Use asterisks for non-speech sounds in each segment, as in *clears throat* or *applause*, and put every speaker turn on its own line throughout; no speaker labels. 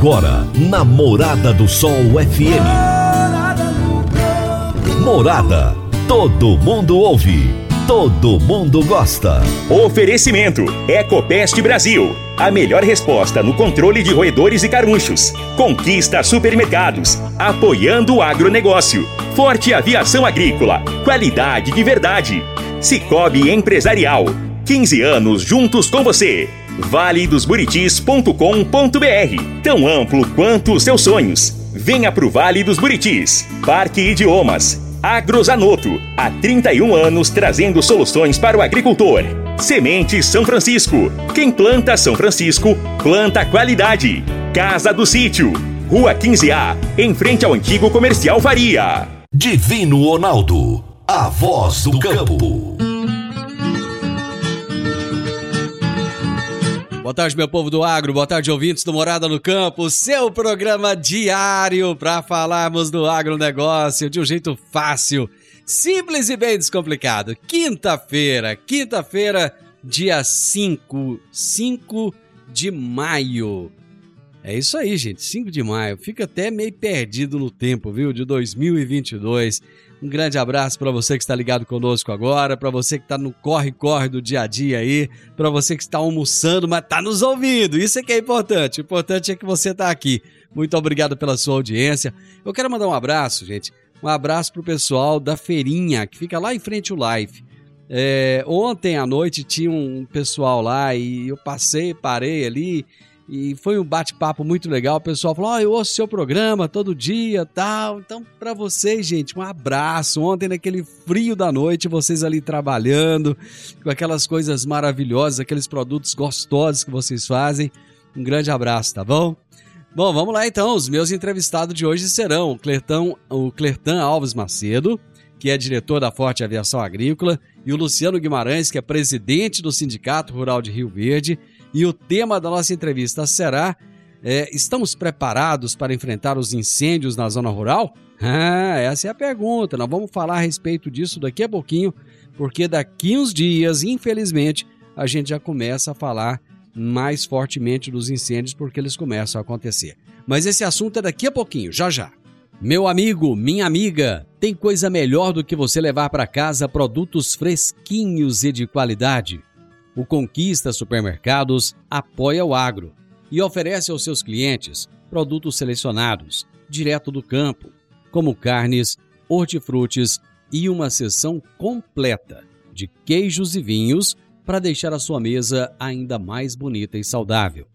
Agora, na Morada do Sol FM. Morada. Todo mundo ouve. Todo mundo gosta.
Oferecimento: Ecopest Brasil. A melhor resposta no controle de roedores e carunchos. Conquista supermercados. Apoiando o agronegócio. Forte aviação agrícola. Qualidade de verdade. Cicobi Empresarial. 15 anos juntos com você. valedosburitis.com.br Tão amplo quanto os seus sonhos. Venha pro Vale dos Buritis. Parque Idiomas. Agrozanoto. Há 31 anos trazendo soluções para o agricultor. Semente São Francisco. Quem planta São Francisco, planta qualidade. Casa do Sítio. Rua 15A, em frente ao antigo comercial Varia.
Divino Ronaldo. A voz do campo.
Boa tarde, meu povo do agro, boa tarde, ouvintes do Morada no Campo, seu programa diário para falarmos do agronegócio de um jeito fácil, simples e bem descomplicado. Quinta-feira, quinta-feira, dia 5, 5 de maio. É isso aí, gente, 5 de maio. Fica até meio perdido no tempo, viu, de 2022. Um grande abraço para você que está ligado conosco agora, para você que está no corre-corre do dia a dia aí, para você que está almoçando, mas está nos ouvindo. Isso é que é importante. O importante é que você está aqui. Muito obrigado pela sua audiência. Eu quero mandar um abraço, gente. Um abraço pro pessoal da feirinha, que fica lá em frente ao Life. É, ontem à noite tinha um pessoal lá e eu passei, parei ali e foi um bate-papo muito legal. O pessoal falou: oh, eu ouço seu programa todo dia tal. Então, para vocês, gente, um abraço. Ontem, naquele frio da noite, vocês ali trabalhando, com aquelas coisas maravilhosas, aqueles produtos gostosos que vocês fazem. Um grande abraço, tá bom? Bom, vamos lá então. Os meus entrevistados de hoje serão o Clertão, o Clertan Alves Macedo, que é diretor da Forte Aviação Agrícola, e o Luciano Guimarães, que é presidente do Sindicato Rural de Rio Verde e o tema da nossa entrevista será: é, estamos preparados para enfrentar os incêndios na zona rural? Ah, essa é a pergunta. Nós vamos falar a respeito disso daqui a pouquinho, porque daqui uns dias, infelizmente, a gente já começa a falar mais fortemente dos incêndios porque eles começam a acontecer. Mas esse assunto é daqui a pouquinho, já já. Meu amigo, minha amiga, tem coisa melhor do que você levar para casa produtos fresquinhos e de qualidade? O Conquista Supermercados apoia o agro e oferece aos seus clientes produtos selecionados, direto do campo, como carnes, hortifrutis e uma seção completa de queijos e vinhos para deixar a sua mesa ainda mais bonita e saudável.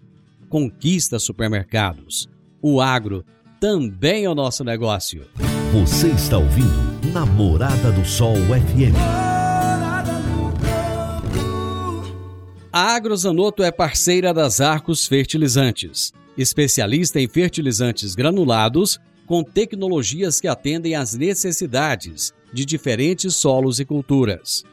Conquista Supermercados. O agro também é o nosso negócio.
Você está ouvindo Namorada do Sol FM.
A Agrozanoto é parceira das Arcos Fertilizantes, especialista em fertilizantes granulados com tecnologias que atendem às necessidades de diferentes solos e culturas.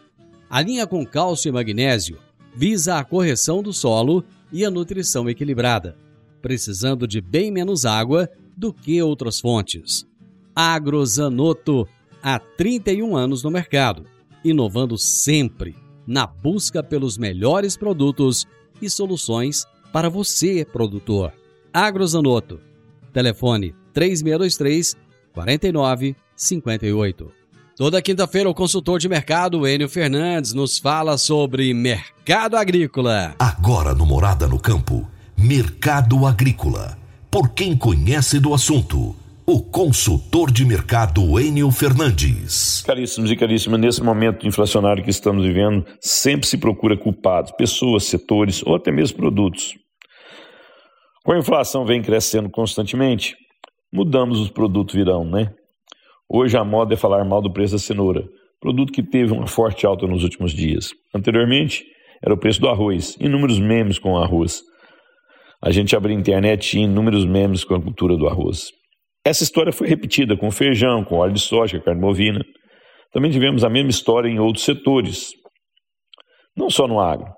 A linha com cálcio e magnésio visa a correção do solo e a nutrição equilibrada, precisando de bem menos água do que outras fontes. Agrozanoto, há 31 anos no mercado, inovando sempre na busca pelos melhores produtos e soluções para você, produtor. Agrozanoto. Telefone 3623 4958. Toda quinta-feira, o consultor de mercado Enio Fernandes nos fala sobre mercado agrícola.
Agora no Morada no Campo, Mercado Agrícola. Por quem conhece do assunto o consultor de mercado Enio Fernandes.
Caríssimos e caríssimas, nesse momento inflacionário que estamos vivendo, sempre se procura culpados, pessoas, setores ou até mesmo produtos. Com a inflação vem crescendo constantemente, mudamos os produtos virão, né? Hoje a moda é falar mal do preço da cenoura, produto que teve uma forte alta nos últimos dias. Anteriormente, era o preço do arroz, inúmeros memes com arroz. A gente abre a internet e inúmeros memes com a cultura do arroz. Essa história foi repetida com feijão, com óleo de soja, carne bovina. Também tivemos a mesma história em outros setores, não só no agro.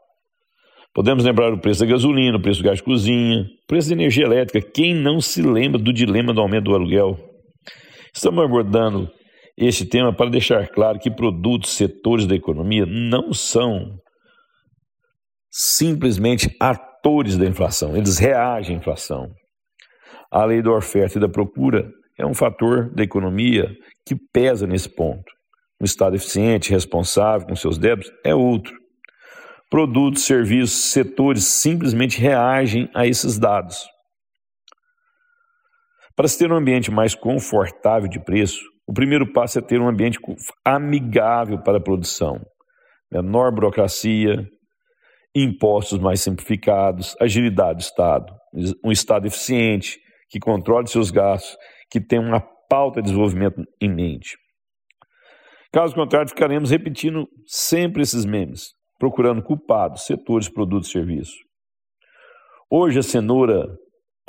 Podemos lembrar o preço da gasolina, o preço do gás de cozinha, o preço da energia elétrica. Quem não se lembra do dilema do aumento do aluguel? Estamos abordando este tema para deixar claro que produtos, setores da economia não são simplesmente atores da inflação, eles reagem à inflação. A lei da oferta e da procura é um fator da economia que pesa nesse ponto. Um Estado eficiente, responsável com seus débitos é outro. Produtos, serviços, setores simplesmente reagem a esses dados. Para se ter um ambiente mais confortável de preço, o primeiro passo é ter um ambiente amigável para a produção. Menor burocracia, impostos mais simplificados, agilidade do Estado, um Estado eficiente, que controle seus gastos, que tenha uma pauta de desenvolvimento em mente. Caso contrário, ficaremos repetindo sempre esses memes, procurando culpados, setores, produtos e serviços. Hoje a cenoura,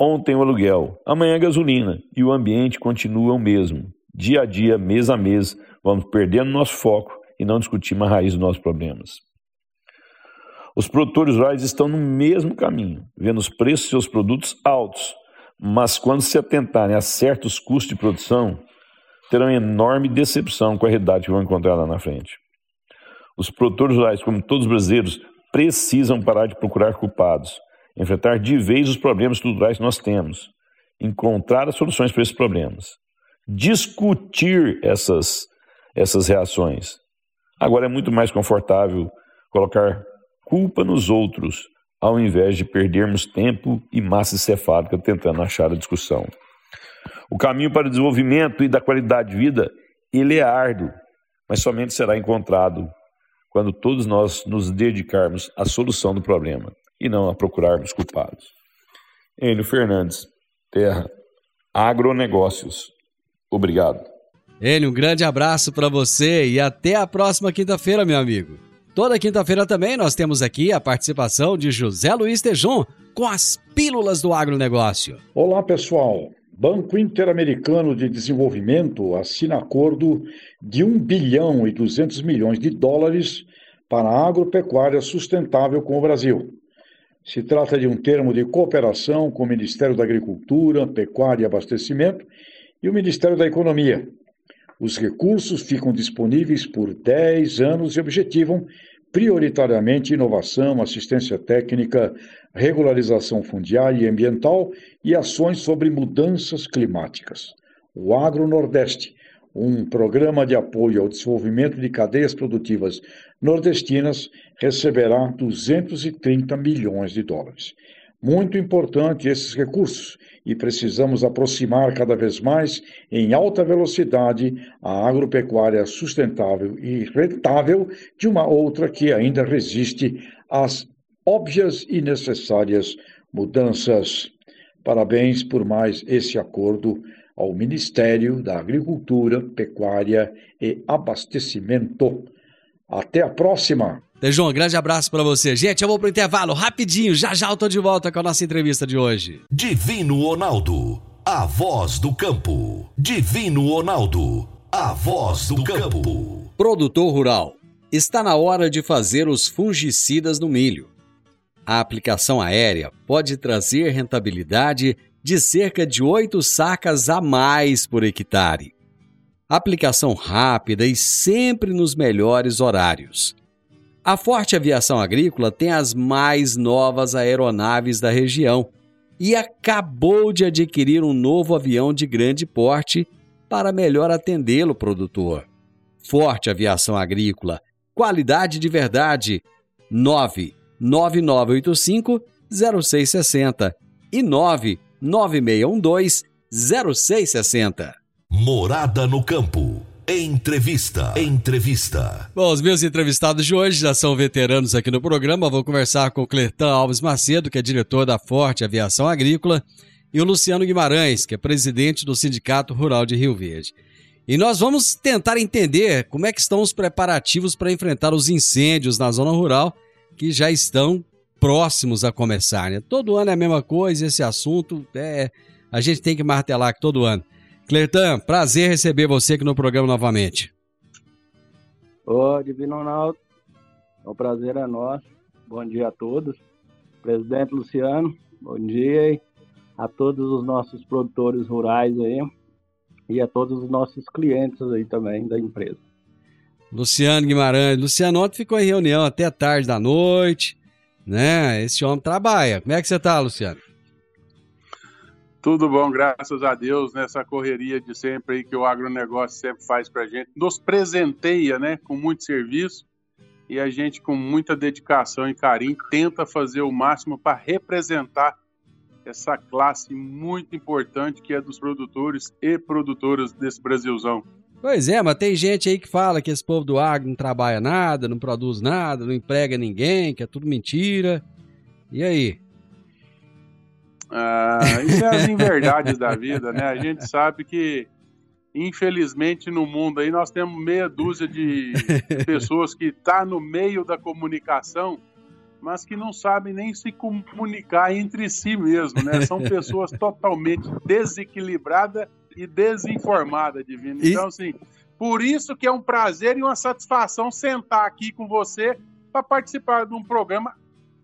ontem o aluguel, amanhã a gasolina e o ambiente continua o mesmo. Dia a dia, mês a mês, vamos perdendo nosso foco e não discutimos a raiz dos nossos problemas. Os produtores rurais estão no mesmo caminho, vendo os preços de seus produtos altos, mas quando se atentarem a certos custos de produção, terão enorme decepção com a realidade que vão encontrar lá na frente. Os produtores rurais, como todos os brasileiros, precisam parar de procurar culpados, enfrentar de vez os problemas estruturais que nós temos, encontrar as soluções para esses problemas, discutir essas, essas reações. Agora é muito mais confortável colocar culpa nos outros, ao invés de perdermos tempo e massa encefálica tentando achar a discussão. O caminho para o desenvolvimento e da qualidade de vida, ele é árduo, mas somente será encontrado quando todos nós nos dedicarmos à solução do problema e não a procurarmos culpados. Enio Fernandes, Terra, Agronegócios. Obrigado.
Enio, um grande abraço para você e até a próxima quinta-feira, meu amigo. Toda quinta-feira também nós temos aqui a participação de José Luiz Tejon com as pílulas do agronegócio.
Olá, pessoal. Banco Interamericano de Desenvolvimento assina acordo de 1 bilhão e 200 milhões de dólares para a agropecuária sustentável com o Brasil. Se trata de um termo de cooperação com o Ministério da Agricultura, Pecuária e Abastecimento e o Ministério da Economia, os recursos ficam disponíveis por 10 anos e objetivam prioritariamente inovação, assistência técnica, regularização fundiária e ambiental e ações sobre mudanças climáticas. O Agro Nordeste, um programa de apoio ao desenvolvimento de cadeias produtivas nordestinas, receberá 230 milhões de dólares. Muito importante esses recursos e precisamos aproximar cada vez mais, em alta velocidade, a agropecuária sustentável e rentável de uma outra que ainda resiste às óbvias e necessárias mudanças. Parabéns por mais esse acordo ao Ministério da Agricultura, Pecuária e Abastecimento. Até a próxima!
João, um grande abraço para você. Gente, eu vou pro intervalo rapidinho. Já já eu tô de volta com a nossa entrevista de hoje.
Divino Ronaldo, a voz do campo. Divino Ronaldo, a voz do campo.
Produtor rural, está na hora de fazer os fungicidas no milho. A aplicação aérea pode trazer rentabilidade de cerca de 8 sacas a mais por hectare. Aplicação rápida e sempre nos melhores horários a Forte Aviação Agrícola tem as mais novas aeronaves da região e acabou de adquirir um novo avião de grande porte para melhor atendê-lo, produtor. Forte Aviação Agrícola, qualidade de verdade. 99985 0660 e 99612 0660.
Morada no campo. Entrevista. Entrevista.
Bom, os meus entrevistados de hoje já são veteranos aqui no programa. Vou conversar com o Clertan Alves Macedo, que é diretor da Forte Aviação Agrícola, e o Luciano Guimarães, que é presidente do Sindicato Rural de Rio Verde. E nós vamos tentar entender como é que estão os preparativos para enfrentar os incêndios na zona rural, que já estão próximos a começar. Né? Todo ano é a mesma coisa, esse assunto é a gente tem que martelar que todo ano. Clertan, prazer receber você aqui no programa novamente.
Ô, Divino Ronaldo, o prazer é nosso. Bom dia a todos. Presidente Luciano, bom dia a todos os nossos produtores rurais aí e a todos os nossos clientes aí também da empresa.
Luciano Guimarães. Luciano ontem ficou em reunião até tarde da noite, né? Esse homem trabalha. Como é que você tá, Luciano?
Tudo bom, graças a Deus, nessa correria de sempre aí que o agronegócio sempre faz para a gente. Nos presenteia, né, com muito serviço e a gente, com muita dedicação e carinho, tenta fazer o máximo para representar essa classe muito importante que é dos produtores e produtoras desse Brasilzão.
Pois é, mas tem gente aí que fala que esse povo do agro não trabalha nada, não produz nada, não emprega ninguém, que é tudo mentira. E aí?
Ah, isso é as *laughs* inverdades da vida, né? A gente sabe que, infelizmente, no mundo aí nós temos meia dúzia de *laughs* pessoas que tá no meio da comunicação, mas que não sabem nem se comunicar entre si mesmo, né? São *laughs* pessoas totalmente desequilibradas e desinformadas, Divino. Então, assim, por isso que é um prazer e uma satisfação sentar aqui com você para participar de um programa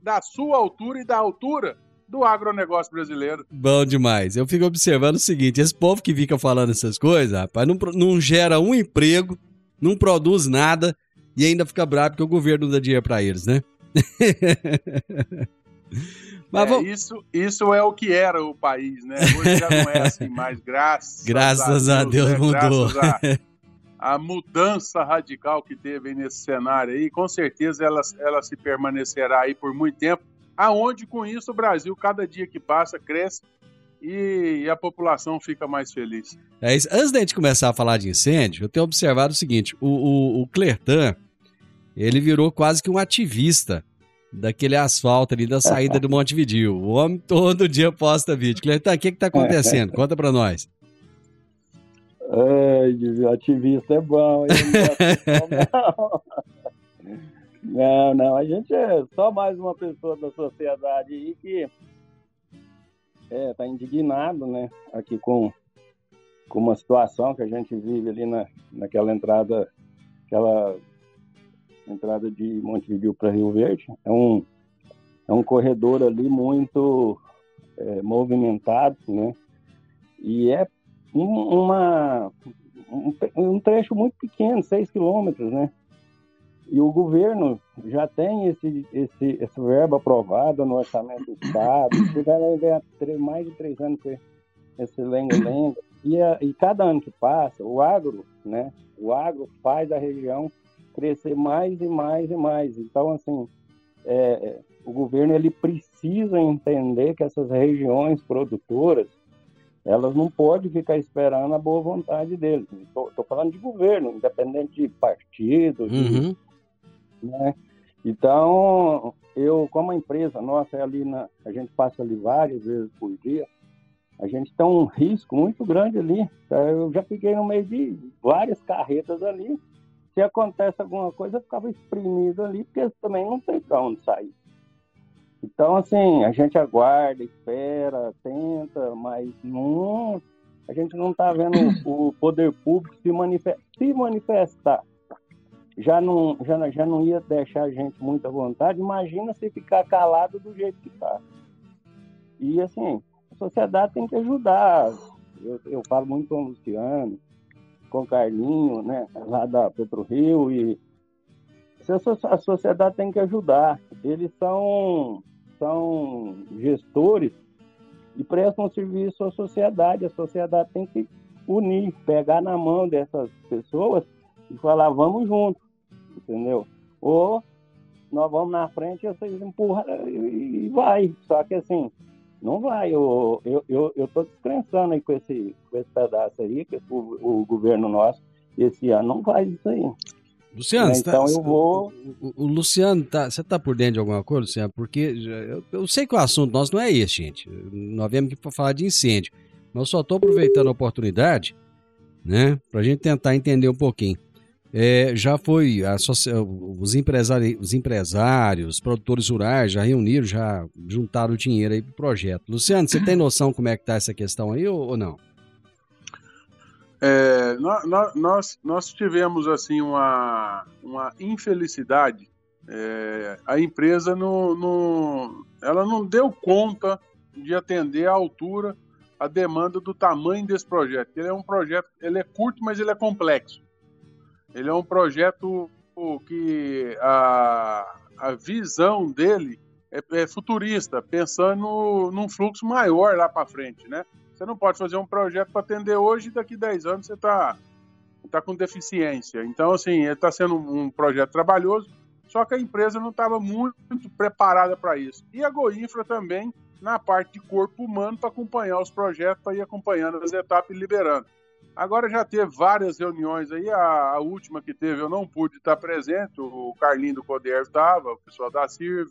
da sua altura e da altura do agronegócio brasileiro.
Bom demais. Eu fico observando o seguinte: esse povo que fica falando essas coisas, rapaz, não, não gera um emprego, não produz nada e ainda fica bravo porque o governo não dá dinheiro para eles, né? *laughs*
Mas é, isso, isso é o que era o país, né? Hoje já não é *laughs* assim mais, graças,
graças a Deus, a Deus né? mudou. Graças
a, *laughs* a, mudança radical que teve nesse cenário aí, com certeza ela, ela se permanecerá aí por muito tempo aonde com isso o Brasil, cada dia que passa, cresce e, a população fica mais feliz.
É isso. Antes da gente começar a falar de incêndio, eu tenho observado o seguinte: o, o, o Clertan, ele virou quase que um ativista daquele asfalto ali da saída do Monte Vidil. O homem todo dia posta vídeo. Clertan, o que está acontecendo? Conta para nós.
Ai, ativista é bom. *laughs* Não, não, não. A gente é só mais uma pessoa da sociedade aí que é, tá indignado, né? Aqui com, com uma situação que a gente vive ali na, naquela entrada, aquela entrada de Montevideo para Rio Verde. É um, é um corredor ali muito é, movimentado, né? E é um, uma, um, um trecho muito pequeno, 6 quilômetros, né? E o governo já tem esse, esse, esse verbo aprovado no orçamento do Estado, *coughs* vai mais de três anos com esse lenga-lenga. E, e cada ano que passa, o agro, né, o agro faz a região crescer mais e mais e mais. Então, assim, é, é o governo ele precisa entender que essas regiões produtoras elas não podem ficar esperando a boa vontade deles. Estou falando de governo, independente de partido, uhum. Né? Então, eu, como a empresa nossa é ali, na, a gente passa ali várias vezes por dia, a gente tem um risco muito grande ali. Eu já fiquei no meio de várias carretas ali. Se acontece alguma coisa, eu ficava exprimido ali, porque também não tem para onde sair. Então, assim, a gente aguarda, espera, tenta, mas não, a gente não está vendo o poder público se, se manifestar já não, já, já não ia deixar a gente muito à vontade. Imagina se ficar calado do jeito que está. E assim, a sociedade tem que ajudar. Eu, eu falo muito com o Luciano, com o Carlinho, né, lá da Petro Rio, e a sociedade tem que ajudar. Eles são, são gestores e prestam serviço à sociedade. A sociedade tem que unir, pegar na mão dessas pessoas e falar, vamos junto, entendeu? Ou nós vamos na frente e vocês empurram e vai. Só que assim, não vai. Eu, eu, eu, eu tô descrençando aí com esse, com esse pedaço aí, que o, o governo nosso, esse ano não faz isso aí.
Luciano,
é, então
tá,
eu vou.
O, o, Luciano, tá, você tá por dentro de alguma coisa, Luciano? Porque eu, eu, sei que o assunto nosso não é esse, gente. Nós viemos aqui para falar de incêndio. Mas eu só tô aproveitando a oportunidade, né, pra gente tentar entender um pouquinho. É, já foi, os, empresários, os empresários, os produtores rurais já reuniram, já juntaram o dinheiro aí para o projeto. Luciano, você tem noção como é que está essa questão aí ou, ou não?
É, nós, nós, nós, tivemos assim uma, uma infelicidade. É, a empresa não, não, ela não deu conta de atender à altura a demanda do tamanho desse projeto. Ele é um projeto, ele é curto, mas ele é complexo. Ele é um projeto que a, a visão dele é, é futurista, pensando num fluxo maior lá para frente, né? Você não pode fazer um projeto para atender hoje e daqui 10 anos você está tá com deficiência. Então, assim, está sendo um projeto trabalhoso, só que a empresa não estava muito preparada para isso. E a Goinfra também na parte de corpo humano para acompanhar os projetos, para ir acompanhando as etapas e liberando. Agora já teve várias reuniões aí, a, a, última que teve eu não pude estar presente, o Carlinho do Poder estava, o pessoal da CIRV,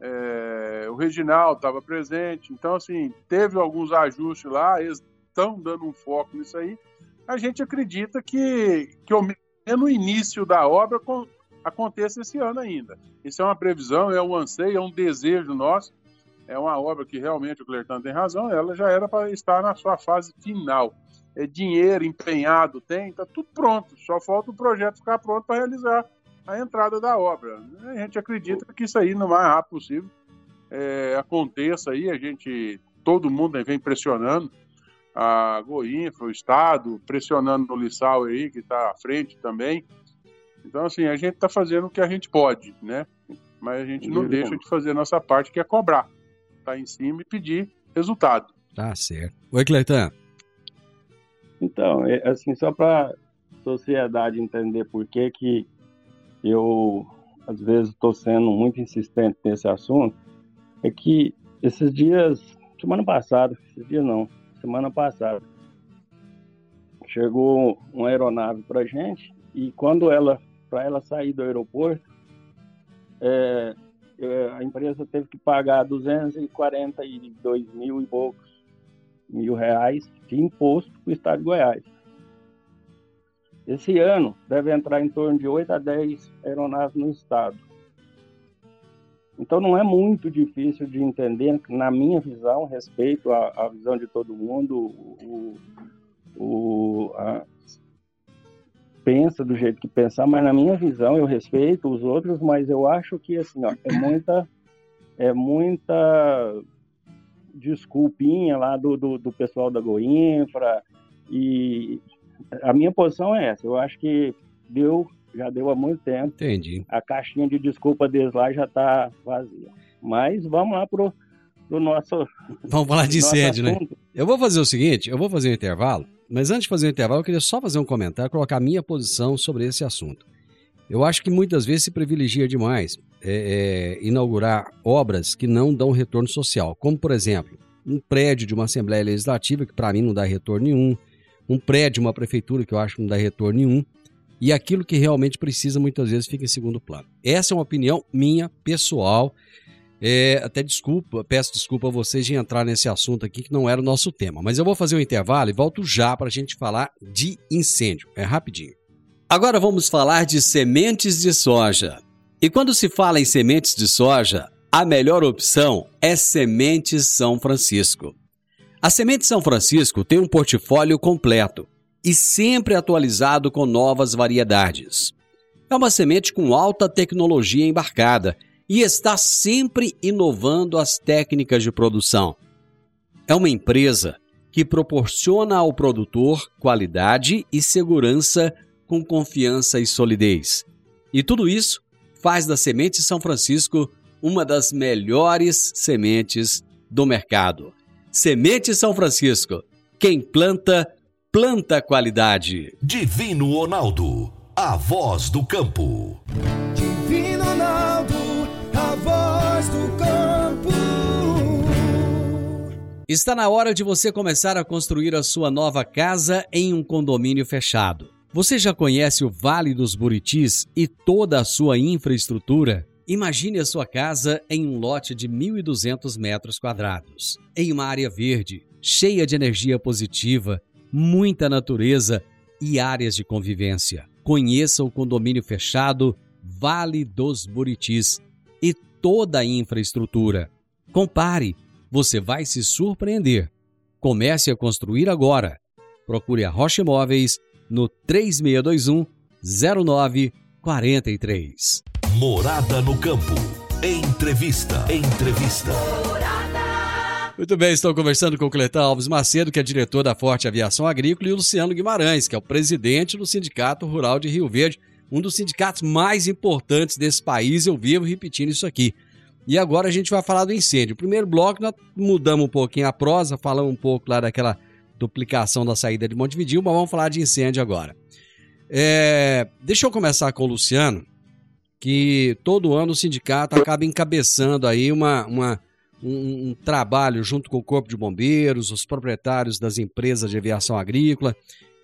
é, o Reginaldo estava presente, então assim, teve alguns ajustes lá, eles estão dando um foco nisso aí. A gente acredita que, que no início da obra aconteça esse ano ainda. Isso é uma previsão, é um anseio, é um desejo nosso. É uma obra que realmente o Clertan tem razão, ela já era para estar na sua fase final é, dinheiro empenhado tem, está tudo pronto. Só falta o projeto ficar pronto para realizar a entrada da obra. A gente acredita que isso aí, no mais rápido possível, é, aconteça aí. A gente, todo mundo vem pressionando a Goinfra, o Estado, pressionando o Lissau aí, que está à frente também. Então, assim, a gente está fazendo o que a gente pode, né? Mas a gente não deixa de fazer a nossa parte, que é cobrar. Tá em cima e pedir resultado.
Tá certo. Oi, Cleiton.
Então, é, assim, só para sociedade entender por que, que eu, às vezes, estou sendo muito insistente nesse assunto, é que esses dias, semana passada, esses dias não, semana passada, chegou uma aeronave para gente e quando ela, para ela sair do aeroporto, é a empresa teve que pagar 242 mil e poucos mil reais de imposto para o Estado de Goiás. Esse ano deve entrar em torno de 8 a 10 aeronaves no Estado. Então não é muito difícil de entender, na minha visão, respeito à, à visão de todo mundo, o, o a, pensa do jeito que pensar, mas na minha visão eu respeito os outros, mas eu acho que assim, ó, é muita é muita desculpinha lá do, do, do pessoal da Goinfra. E a minha posição é essa. Eu acho que deu, já deu há muito tempo.
Entendi.
A caixinha de desculpa deles lá já está vazia. Mas vamos lá pro, pro nosso.
Vamos falar de incêndio, né? Eu vou fazer o seguinte: eu vou fazer um intervalo, mas antes de fazer o intervalo, eu queria só fazer um comentário, colocar a minha posição sobre esse assunto. Eu acho que muitas vezes se privilegia demais é, é, inaugurar obras que não dão retorno social, como por exemplo, um prédio de uma Assembleia Legislativa, que para mim não dá retorno nenhum, um prédio de uma prefeitura, que eu acho que não dá retorno nenhum, e aquilo que realmente precisa muitas vezes fica em segundo plano. Essa é uma opinião minha, pessoal. É, até desculpa, peço desculpa a vocês de entrar nesse assunto aqui que não era o nosso tema, mas eu vou fazer um intervalo e volto já para a gente falar de incêndio. É rapidinho. Agora vamos falar de sementes de soja. E quando se fala em sementes de soja, a melhor opção é Sementes São Francisco. A Semente São Francisco tem um portfólio completo e sempre atualizado com novas variedades. É uma semente com alta tecnologia embarcada e está sempre inovando as técnicas de produção. É uma empresa que proporciona ao produtor qualidade e segurança com confiança e solidez. E tudo isso faz da Semente São Francisco uma das melhores sementes do mercado. Semente São Francisco. Quem planta, planta qualidade.
Divino Ronaldo, a voz do campo.
Voz do campo.
Está na hora de você começar a construir a sua nova casa em um condomínio fechado. Você já conhece o Vale dos Buritis e toda a sua infraestrutura? Imagine a sua casa em um lote de 1.200 metros quadrados, em uma área verde, cheia de energia positiva, muita natureza e áreas de convivência. Conheça o condomínio fechado Vale dos Buritis toda a infraestrutura. Compare, você vai se surpreender. Comece a construir agora. Procure a Rocha Imóveis no 3621 0943.
Morada no campo. Entrevista. Entrevista.
Muito bem, estou conversando com o Cletão Alves Macedo, que é diretor da Forte Aviação Agrícola, e o Luciano Guimarães, que é o presidente do Sindicato Rural de Rio Verde, um dos sindicatos mais importantes desse país. Eu vivo repetindo isso aqui. E agora a gente vai falar do incêndio. Primeiro bloco, nós mudamos um pouquinho a prosa, falamos um pouco lá daquela duplicação da saída de Montevideo, mas vamos falar de incêndio agora. É, deixa eu começar com o Luciano, que todo ano o sindicato acaba encabeçando aí uma, uma um, um, trabalho junto com o Corpo de Bombeiros, os proprietários das empresas de aviação agrícola.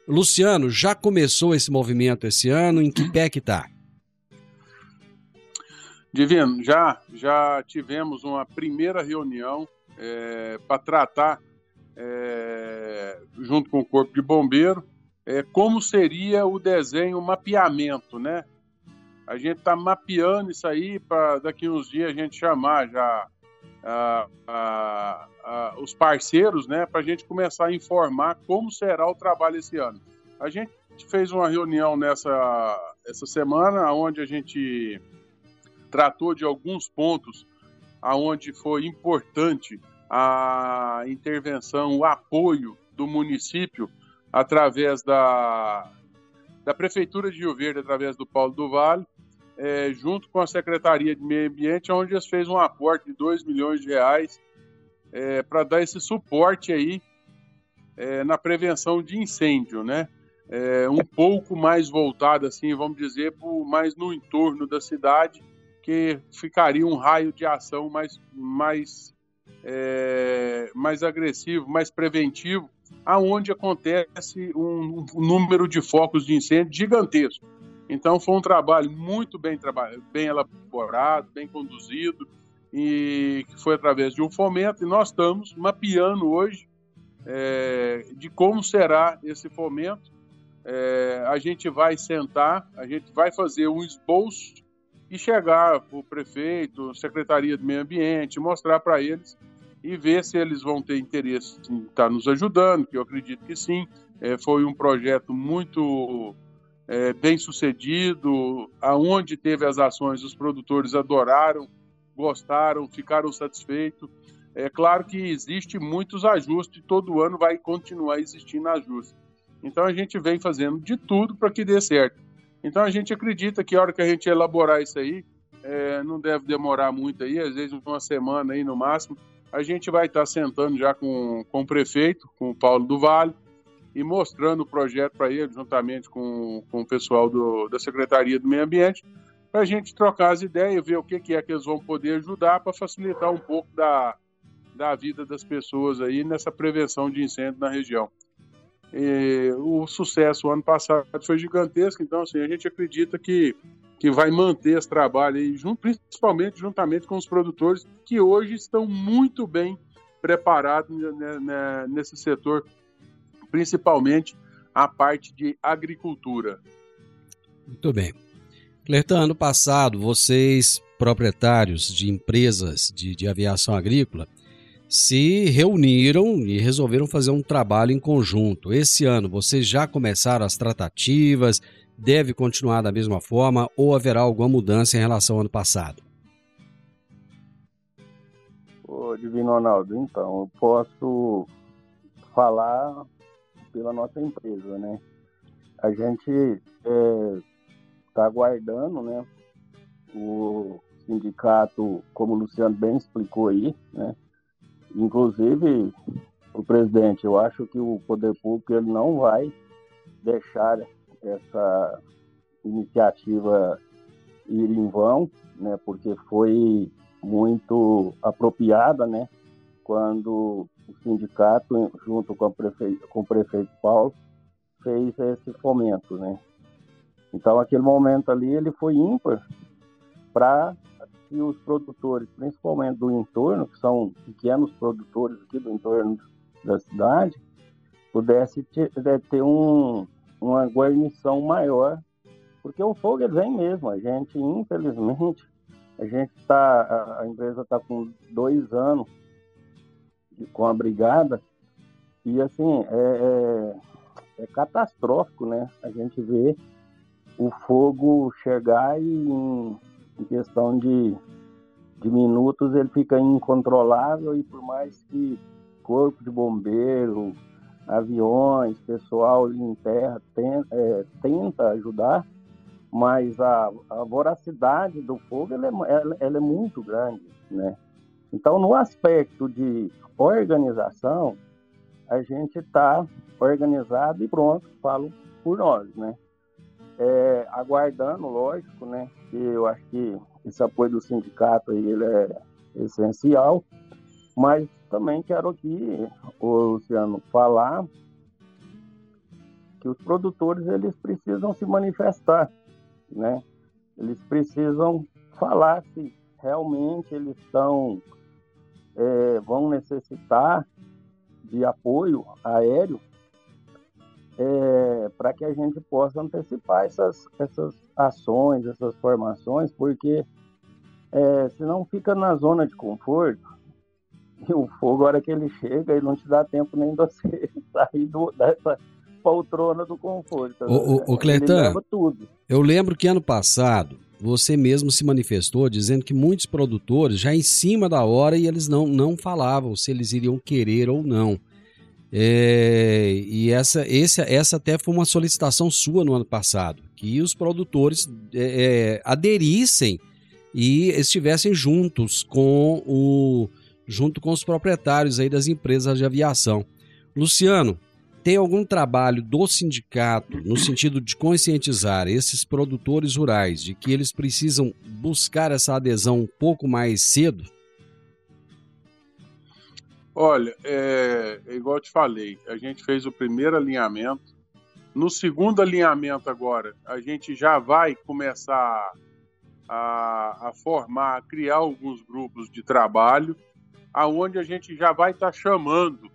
Luciano, já começou esse movimento esse ano? Em que *clears throat* pé que está?
Divino, já, já tivemos uma primeira reunião é, para tratar, é, junto com o Corpo de Bombeiro, é, como seria o desenho, o mapeamento, né? A gente está mapeando isso aí para daqui uns dias a gente chamar já a, a, a, os parceiros, né, para a gente começar a informar como será o trabalho esse ano. A gente fez uma reunião nessa essa semana, onde a gente tratou de alguns pontos aonde foi importante a intervenção, o apoio do município através da, da Prefeitura de Rio Verde, através do Paulo do Vale, é, junto com a Secretaria de Meio Ambiente, onde eles fez um aporte de 2 milhões de reais é, para dar esse suporte aí é, na prevenção de incêndio, né? É, um pouco mais voltado, assim, vamos dizer, por, mais no entorno da cidade, que ficaria um raio de ação mais, mais, é, mais agressivo, mais preventivo, aonde acontece um, um número de focos de incêndio gigantesco. Então foi um trabalho muito bem, bem elaborado, bem conduzido, e que foi através de um fomento, e nós estamos mapeando hoje é, de como será esse fomento. É, a gente vai sentar, a gente vai fazer um esboço e chegar para o prefeito, Secretaria do Meio Ambiente, mostrar para eles e ver se eles vão ter interesse em estar nos ajudando, que eu acredito que sim. É, foi um projeto muito é, bem sucedido, aonde teve as ações, os produtores adoraram, gostaram, ficaram satisfeitos. É claro que existe muitos ajustes, todo ano vai continuar existindo ajustes. Então a gente vem fazendo de tudo para que dê certo. Então a gente acredita que a hora que a gente elaborar isso aí, é, não deve demorar muito aí, às vezes uma semana aí no máximo, a gente vai estar sentando já com, com o prefeito, com o Paulo do Vale, e mostrando o projeto para ele, juntamente com, com o pessoal do, da Secretaria do Meio Ambiente, para a gente trocar as ideias, ver o que, que é que eles vão poder ajudar para facilitar um pouco da, da vida das pessoas aí nessa prevenção de incêndio na região. E, o sucesso ano passado foi gigantesco, então assim, a gente acredita que, que vai manter esse trabalho aí, junto, principalmente juntamente com os produtores que hoje estão muito bem preparados né, né, nesse setor principalmente a parte de agricultura.
Muito bem. Clertan, ano passado, vocês, proprietários de empresas de, de aviação agrícola, se reuniram e resolveram fazer um trabalho em conjunto. Esse ano, vocês já começaram as tratativas? Deve continuar da mesma forma ou haverá alguma mudança em relação ao ano passado?
Ô, Divino Ronaldo, então, eu posso falar pela nossa empresa, né? A gente está é, tá aguardando, né? O sindicato, como o Luciano bem explicou aí, né? Inclusive, o presidente, eu acho que o poder público ele não vai deixar essa iniciativa ir em vão, né? Porque foi muito apropriada, né? Quando o sindicato, junto com, prefeito, com o prefeito Paulo, fez esse fomento, né? Então, aquele momento ali, ele foi ímpar para que os produtores, principalmente do entorno, que são pequenos produtores aqui do entorno da cidade, pudesse ter, ter um, uma guarnição maior, porque o fogo ele vem mesmo. A gente, infelizmente, a gente está, a empresa está com dois anos com a brigada. E assim, é, é, é, catastrófico, né? A gente vê o fogo chegar e em, em questão de, de minutos ele fica incontrolável e por mais que corpo de bombeiro, aviões, pessoal em terra tem, é, tenta ajudar, mas a, a voracidade do fogo ela é, ela, ela é muito grande, né? Então, no aspecto de organização, a gente está organizado e pronto, falo por nós, né? É, aguardando, lógico, né? Que eu acho que esse apoio do sindicato aí, ele é essencial, mas também quero aqui, Luciano, falar que os produtores eles precisam se manifestar, né? Eles precisam falar se realmente eles estão é, vão necessitar de apoio aéreo é, para que a gente possa antecipar essas, essas ações, essas formações, porque é, senão fica na zona de conforto *laughs* e o fogo, a hora que ele chega, ele não te dá tempo nem de você *laughs* sair do, dessa poltrona do conforto.
O, o, o Cleiton, eu lembro que ano passado você mesmo se manifestou dizendo que muitos produtores já em cima da hora e eles não, não falavam se eles iriam querer ou não. É, e essa, esse, essa até foi uma solicitação sua no ano passado, que os produtores é, é aderissem e estivessem juntos com o junto com os proprietários aí das empresas de aviação. Luciano, tem algum trabalho do sindicato no sentido de conscientizar esses produtores rurais de que eles precisam buscar essa adesão um pouco mais cedo?
Olha, é, é igual eu te falei, a gente fez o primeiro alinhamento. No segundo alinhamento agora, a gente já vai começar a, a formar, a criar alguns grupos de trabalho, aonde a gente já vai estar tá chamando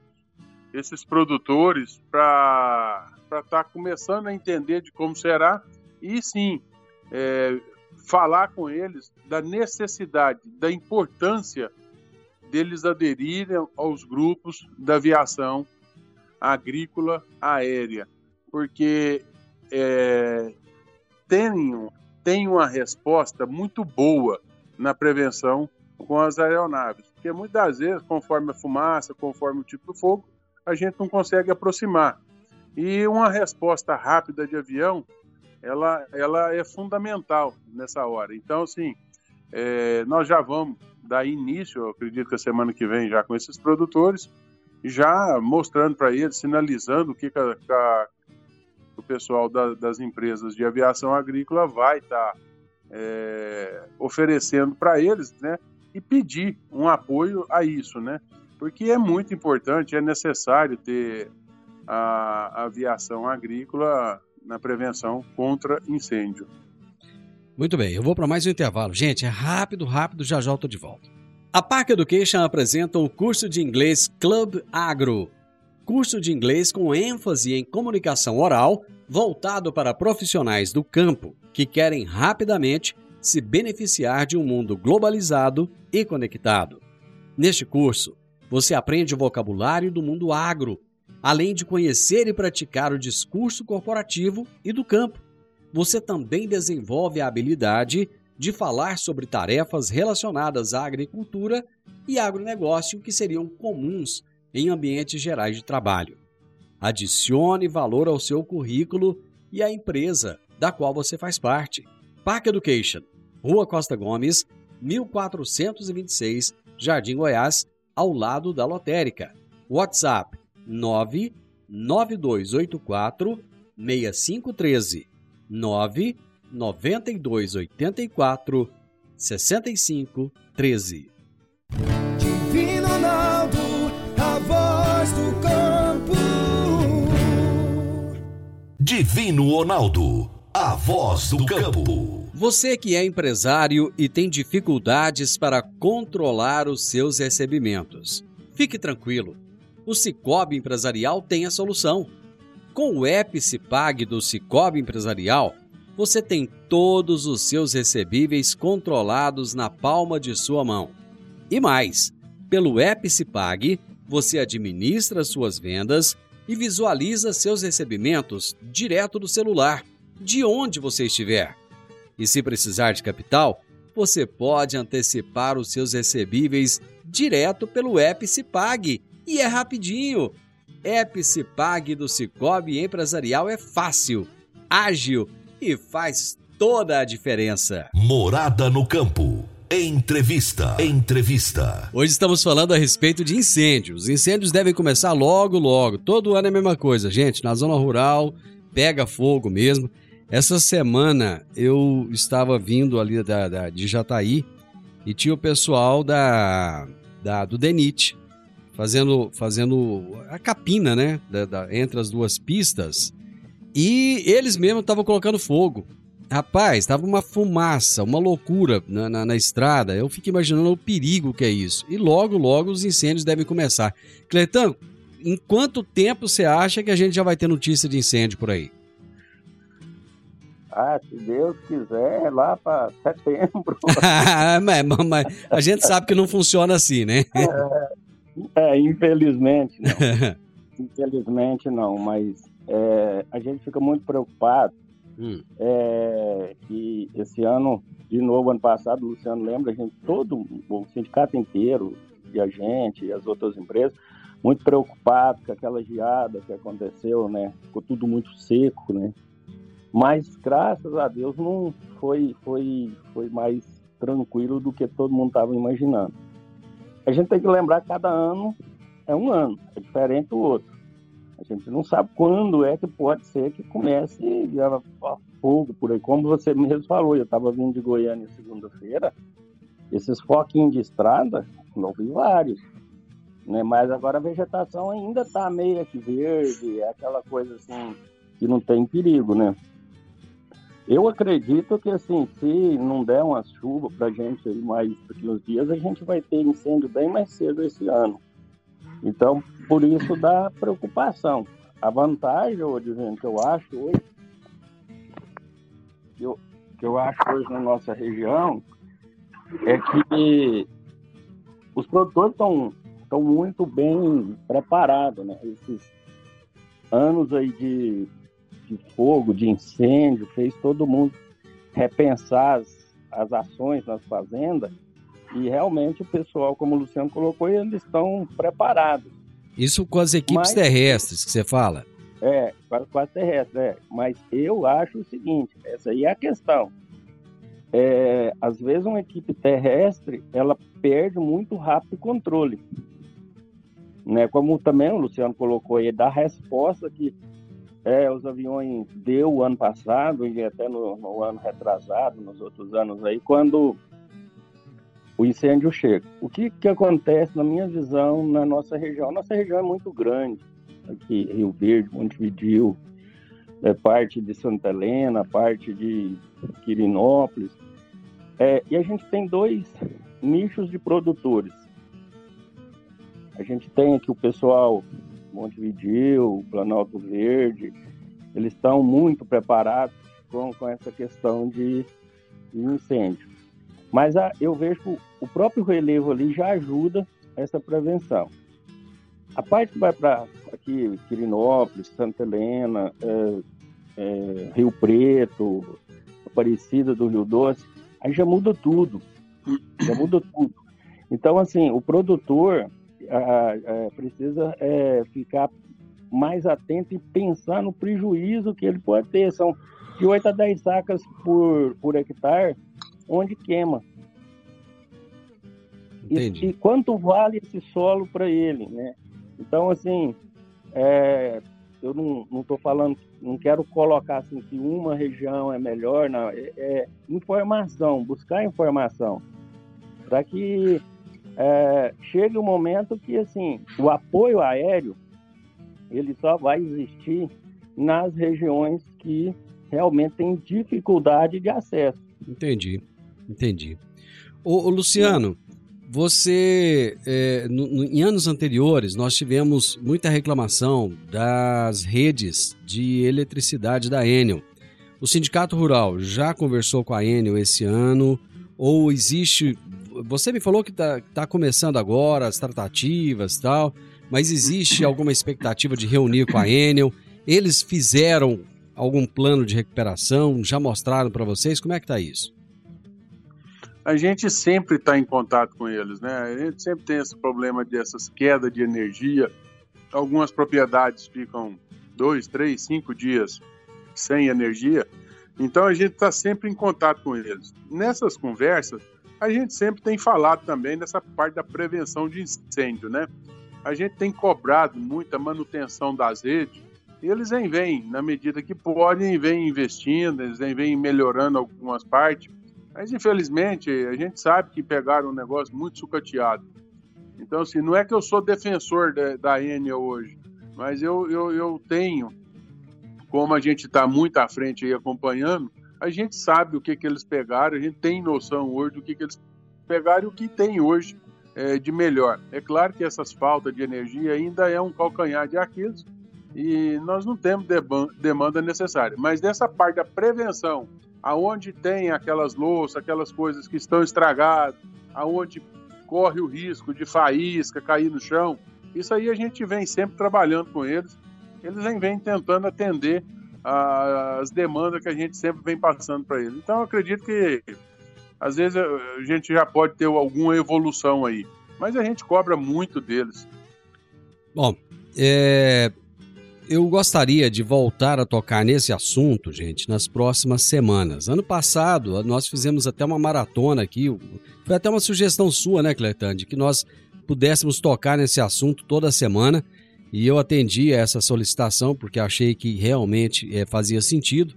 esses produtores para estar tá começando a entender de como será e sim é, falar com eles da necessidade, da importância deles aderirem aos grupos da aviação agrícola aérea, porque é, tem, tem uma resposta muito boa na prevenção com as aeronaves, porque muitas vezes, conforme a fumaça, conforme o tipo de fogo, a gente não consegue aproximar. E uma resposta rápida de avião, ela, ela é fundamental nessa hora. Então, assim, é, nós já vamos dar início, eu acredito que a semana que vem, já com esses produtores, já mostrando para eles, sinalizando o que, que, a, que a, o pessoal da, das empresas de aviação agrícola vai estar tá, é, oferecendo para eles, né? E pedir um apoio a isso, né? Porque é muito importante, é necessário ter a aviação agrícola na prevenção contra incêndio.
Muito bem, eu vou para mais um intervalo. Gente, é rápido, rápido, já já estou de volta. A Park Education apresenta o curso de inglês Club Agro. Curso de inglês com ênfase em comunicação oral, voltado para profissionais do campo que querem rapidamente se beneficiar de um mundo globalizado e conectado. Neste curso, você aprende o vocabulário do mundo agro, além de conhecer e praticar o discurso corporativo e do campo. Você também desenvolve a habilidade de falar sobre tarefas relacionadas à agricultura e agronegócio que seriam comuns em ambientes gerais de trabalho. Adicione valor ao seu currículo e à empresa da qual você faz parte. Park Education, Rua Costa Gomes, 1426, Jardim Goiás, ao lado da lotérica. WhatsApp 99284 6513 99284 6513
Divino Ronaldo, a voz do campo.
Divino Ronaldo, a voz do campo.
Você que é empresário e tem dificuldades para controlar os seus recebimentos, fique tranquilo. O Cicobi Empresarial tem a solução. Com o app Cipag do Cicobi Empresarial, você tem todos os seus recebíveis controlados na palma de sua mão. E mais, pelo app Cipag, você administra suas vendas e visualiza seus recebimentos direto do celular, de onde você estiver. E se precisar de capital, você pode antecipar os seus recebíveis direto pelo app Cipag e é rapidinho. App Cipag do Cicobi Empresarial é fácil, ágil e faz toda a diferença.
Morada no campo. Entrevista. Entrevista.
Hoje estamos falando a respeito de incêndios. Os incêndios devem começar logo, logo. Todo ano é a mesma coisa, gente. Na zona rural, pega fogo mesmo. Essa semana eu estava vindo ali da, da, de Jataí e tinha o pessoal da, da do DENIT fazendo, fazendo a capina, né? Da, da, entre as duas pistas. E eles mesmos estavam colocando fogo. Rapaz, tava uma fumaça, uma loucura na, na, na, estrada. Eu fico imaginando o perigo que é isso. E logo, logo os incêndios devem começar. Cletão, em quanto tempo você acha que a gente já vai ter notícia de incêndio por aí?
Ah, se Deus quiser, é lá para setembro. *laughs*
mas, mas, a gente sabe que não funciona assim, né?
É, é infelizmente não. *laughs* infelizmente não, mas é, a gente fica muito preocupado Hum. É, que esse ano, de novo, ano passado, o Luciano lembra, a gente, todo o sindicato inteiro, e a gente, e as outras empresas, muito preocupado com aquela geada que aconteceu, né? Ficou tudo muito seco, né? Mas graças a Deus não foi foi foi mais tranquilo do que todo mundo estava imaginando. A gente tem que lembrar que cada ano é um ano, é diferente do outro. A gente não sabe quando é que pode ser que comece a fogo por aí. Como você mesmo falou, eu estava vindo de Goiânia segunda-feira, esses foquinhos de estrada, não vi vários. Né? Mas agora a vegetação ainda está meio que verde, é aquela coisa assim que não tem perigo, né? Eu acredito que assim, se não der uma chuva para a gente mais uns dias, a gente vai ter incêndio bem mais cedo esse ano. Então, por isso dá preocupação. A vantagem, gente, que eu acho hoje, que eu, que eu acho hoje na nossa região, é que os produtores estão estão muito bem preparados, né? Esses anos aí de, de fogo, de incêndio, fez todo mundo repensar as, as ações nas fazendas e realmente o pessoal, como o Luciano colocou, eles estão preparados.
Isso com as equipes Mas, terrestres que você fala?
É, com as terrestres, é. Mas eu acho o seguinte, essa aí é a questão. É, às vezes uma equipe terrestre, ela perde muito rápido o controle. Né? Como também o Luciano colocou aí, da resposta que é, os aviões deu ano passado e até no, no ano retrasado, nos outros anos aí, quando o incêndio chega. O que, que acontece, na minha visão, na nossa região? Nossa região é muito grande. Aqui, Rio Verde, Montevideo, é parte de Santa Helena, parte de Quirinópolis. É, e a gente tem dois nichos de produtores. A gente tem aqui o pessoal Montevideo, Planalto Verde, eles estão muito preparados com, com essa questão de, de incêndio. Mas a, eu vejo o próprio relevo ali já ajuda essa prevenção. A parte que vai para aqui, Quirinópolis, Santa Helena, é, é, Rio Preto, Aparecida do Rio Doce, aí já muda tudo. Já muda tudo. Então, assim, o produtor a, a, precisa é, ficar mais atento e pensar no prejuízo que ele pode ter. São de 8 a 10 sacas por, por hectare, onde queima. E, e, quanto vale esse solo para ele, né? Então, assim, é, eu não estou falando, não quero colocar assim que uma região é melhor, não. É, é informação, buscar informação, para que é, chegue o um momento que, assim, o apoio aéreo, ele só vai existir nas regiões que realmente têm dificuldade de acesso.
Entendi, entendi. Ô, Luciano, você, é, no, no, em anos anteriores, nós tivemos muita reclamação das redes de eletricidade da Enel. O Sindicato Rural já conversou com a Enel esse ano? Ou existe. Você me falou que está tá começando agora as tratativas e tal, mas existe alguma expectativa de reunir com a Enel? Eles fizeram algum plano de recuperação? Já mostraram para vocês? Como é que está isso?
a gente sempre está em contato com eles, né? A gente sempre tem esse problema dessas quedas de energia. Algumas propriedades ficam dois, três, cinco dias sem energia Então a gente está sempre em contato com eles. Nessas conversas, a gente sempre tem falado também dessa parte da prevenção de incêndio, né? A gente tem cobrado muita manutenção das redes e eles vêm, vêm na medida que podem, vêm investindo, eles vêm melhorando algumas partes. Mas infelizmente a gente sabe que pegaram um negócio muito sucateado. Então, assim, não é que eu sou defensor da, da Enel hoje, mas eu, eu, eu tenho, como a gente está muito à frente aí acompanhando, a gente sabe o que, que eles pegaram, a gente tem noção hoje do que, que eles pegaram e o que tem hoje é, de melhor. É claro que essas faltas de energia ainda é um calcanhar de Aquiles e nós não temos demanda necessária. Mas dessa parte da prevenção, aonde tem aquelas louças, aquelas coisas que estão estragadas, aonde corre o risco de faísca cair no chão, isso aí a gente vem sempre trabalhando com eles. Eles vêm, tentando atender as demandas que a gente sempre vem passando para eles. Então, eu acredito que às vezes a gente já pode ter alguma evolução aí, mas a gente cobra muito deles.
Bom, é, eu gostaria de voltar a tocar nesse assunto, gente, nas próximas semanas. Ano passado, nós fizemos até uma maratona aqui. Foi até uma sugestão sua, né, Cletande, que nós pudéssemos tocar nesse assunto toda semana. E eu atendi a essa solicitação porque achei que realmente é, fazia sentido.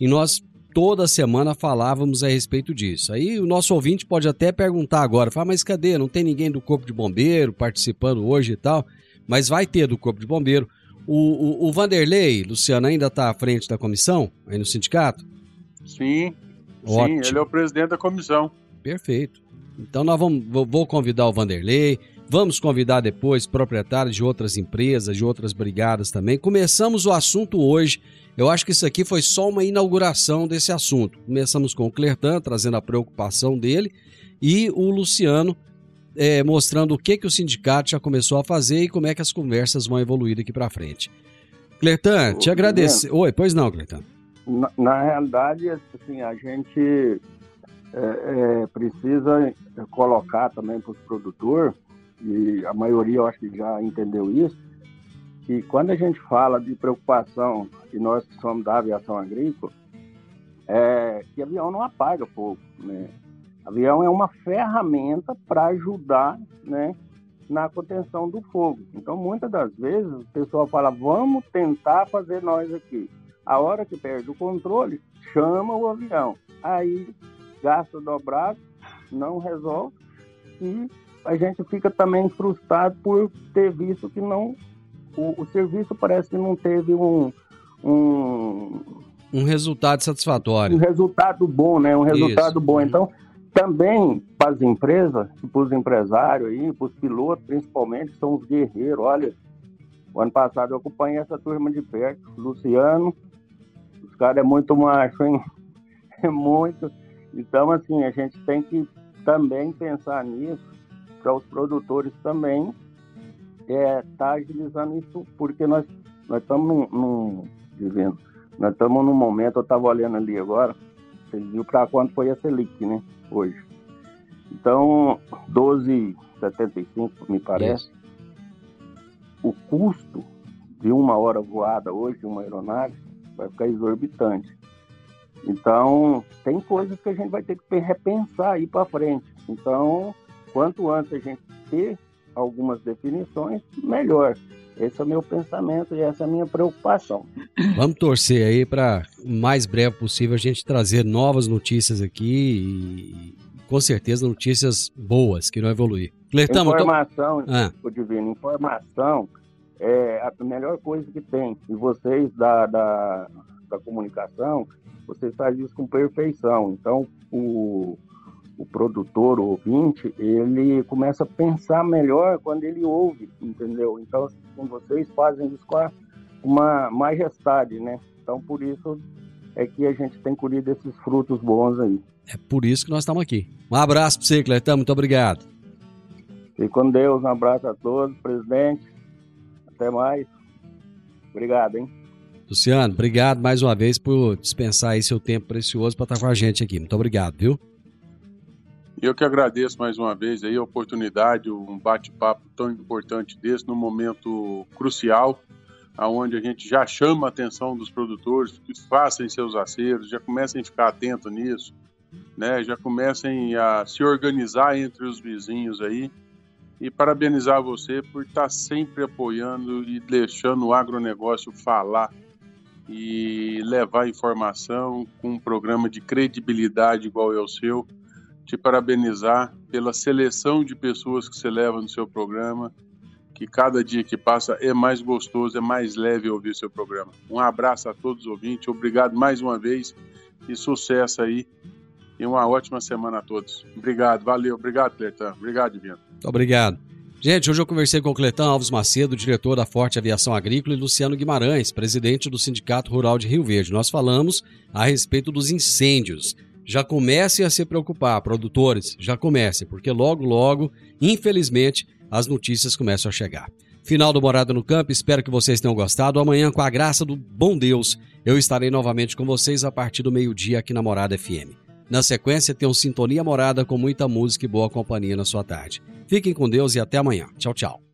E nós toda semana falávamos a respeito disso. Aí o nosso ouvinte pode até perguntar agora, fala, mas cadê? Não tem ninguém do Corpo de Bombeiro participando hoje e tal? Mas vai ter do Corpo de Bombeiro. O, o, o Vanderlei, Luciano, ainda está à frente da comissão, aí no sindicato?
Sim, Ótimo. sim, ele é o presidente da comissão.
Perfeito. Então nós vamos, vou convidar o Vanderlei, vamos convidar depois proprietários de outras empresas, de outras brigadas também. Começamos o assunto hoje eu acho que isso aqui foi só uma inauguração desse assunto. Começamos com o Clertan, trazendo a preocupação dele, e o Luciano é, mostrando o que, que o sindicato já começou a fazer e como é que as conversas vão evoluir daqui para frente. Clertan, te agradeço. Oi, pois não, Clertan.
Na, na, realidade, assim, a gente é, é, precisa colocar também para os produtores, e a maioria eu acho que já entendeu isso, que quando a gente fala de preocupação, e nós que somos da aviação agrícola, é que avião não apaga fogo, né? Avião é uma ferramenta para ajudar, né, na contenção do fogo. Então, muitas das vezes, o pessoal fala, vamos tentar fazer nós aqui. A hora que perde o controle, chama o avião. Aí, gasta dobrado, não resolve, e a gente fica também frustrado por ter visto que não o, o serviço parece que não teve um, um,
um resultado satisfatório.
Um resultado bom, né? Um resultado Isso. bom. Então, também para as empresas, para os empresários aí, para os pilotos principalmente, são os guerreiros. Olha, o ano passado eu acompanhei essa turma de perto, Luciano, os caras é muito macho, hein? *laughs* É muito. Então, assim, a gente tem que também pensar nisso, para os produtores também é, tá agilizando isso porque nós nós estamos num, num, dizendo nós estamos num momento eu estava olhando ali agora você viu para quanto foi a Selic né hoje. Então 12,75 me parece isso. o custo de uma hora voada hoje de uma aeronave vai ficar exorbitante. Então tem coisas que a gente vai ter que repensar aí para frente. Então quanto antes a gente ter algumas definições, melhor. Esse é o meu pensamento e essa é a minha preocupação.
Vamos torcer aí para o mais breve possível a gente trazer novas notícias aqui e com certeza notícias boas que não evoluir.
Cletão, informação, tô... ah. Divino, informação é a melhor coisa que tem. E vocês da, da, da comunicação, vocês fazem isso com perfeição. Então, o, o produtor, o ouvinte, ele começa a pensar melhor quando ele ouve, entendeu? Então, assim, vocês fazem isso com uma majestade, né? Então, por isso é que a gente tem colhido esses frutos bons aí.
É por isso que nós estamos aqui. Um abraço para você, Cletão, muito obrigado.
Fique com Deus, um abraço a todos, presidente. Até mais. Obrigado, hein?
Luciano, obrigado mais uma vez por dispensar aí seu tempo precioso para estar com a gente aqui. Muito obrigado, viu?
Eu que agradeço mais uma vez aí a oportunidade, um bate-papo tão importante desse, num momento crucial aonde a gente já chama a atenção dos produtores que façam seus aceros, já comecem a ficar atento nisso, né? Já comecem a se organizar entre os vizinhos aí e parabenizar você por estar sempre apoiando e deixando o agronegócio falar e levar informação com um programa de credibilidade igual é o seu. Te parabenizar pela seleção de pessoas que você leva no seu programa, que cada dia que passa é mais gostoso, é mais leve ouvir seu programa. Um abraço a todos os ouvintes, obrigado mais uma vez e sucesso aí e uma ótima semana a todos. Obrigado, valeu, obrigado, Cleiton, obrigado, Divino.
Obrigado. Gente, hoje eu conversei com o Cletão Alves Macedo, diretor da Forte Aviação Agrícola, e Luciano Guimarães, presidente do Sindicato Rural de Rio Verde. Nós falamos a respeito dos incêndios. Já comecem a se preocupar, produtores, já comecem, porque logo, logo, infelizmente, as notícias começam a chegar. Final do Morada no Campo, espero que vocês tenham gostado. Amanhã, com a graça do bom Deus, eu estarei novamente com vocês a partir do meio-dia aqui na Morada FM. Na sequência, tem um Sintonia Morada com muita música e boa companhia na sua tarde. Fiquem com Deus e até amanhã. Tchau, tchau.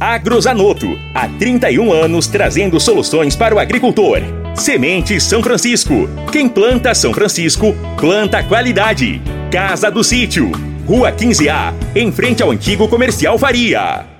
Agrozanoto. Há 31 anos trazendo soluções para o agricultor. Semente São Francisco. Quem planta São Francisco, planta qualidade. Casa do Sítio. Rua 15A, em frente ao antigo comercial Faria.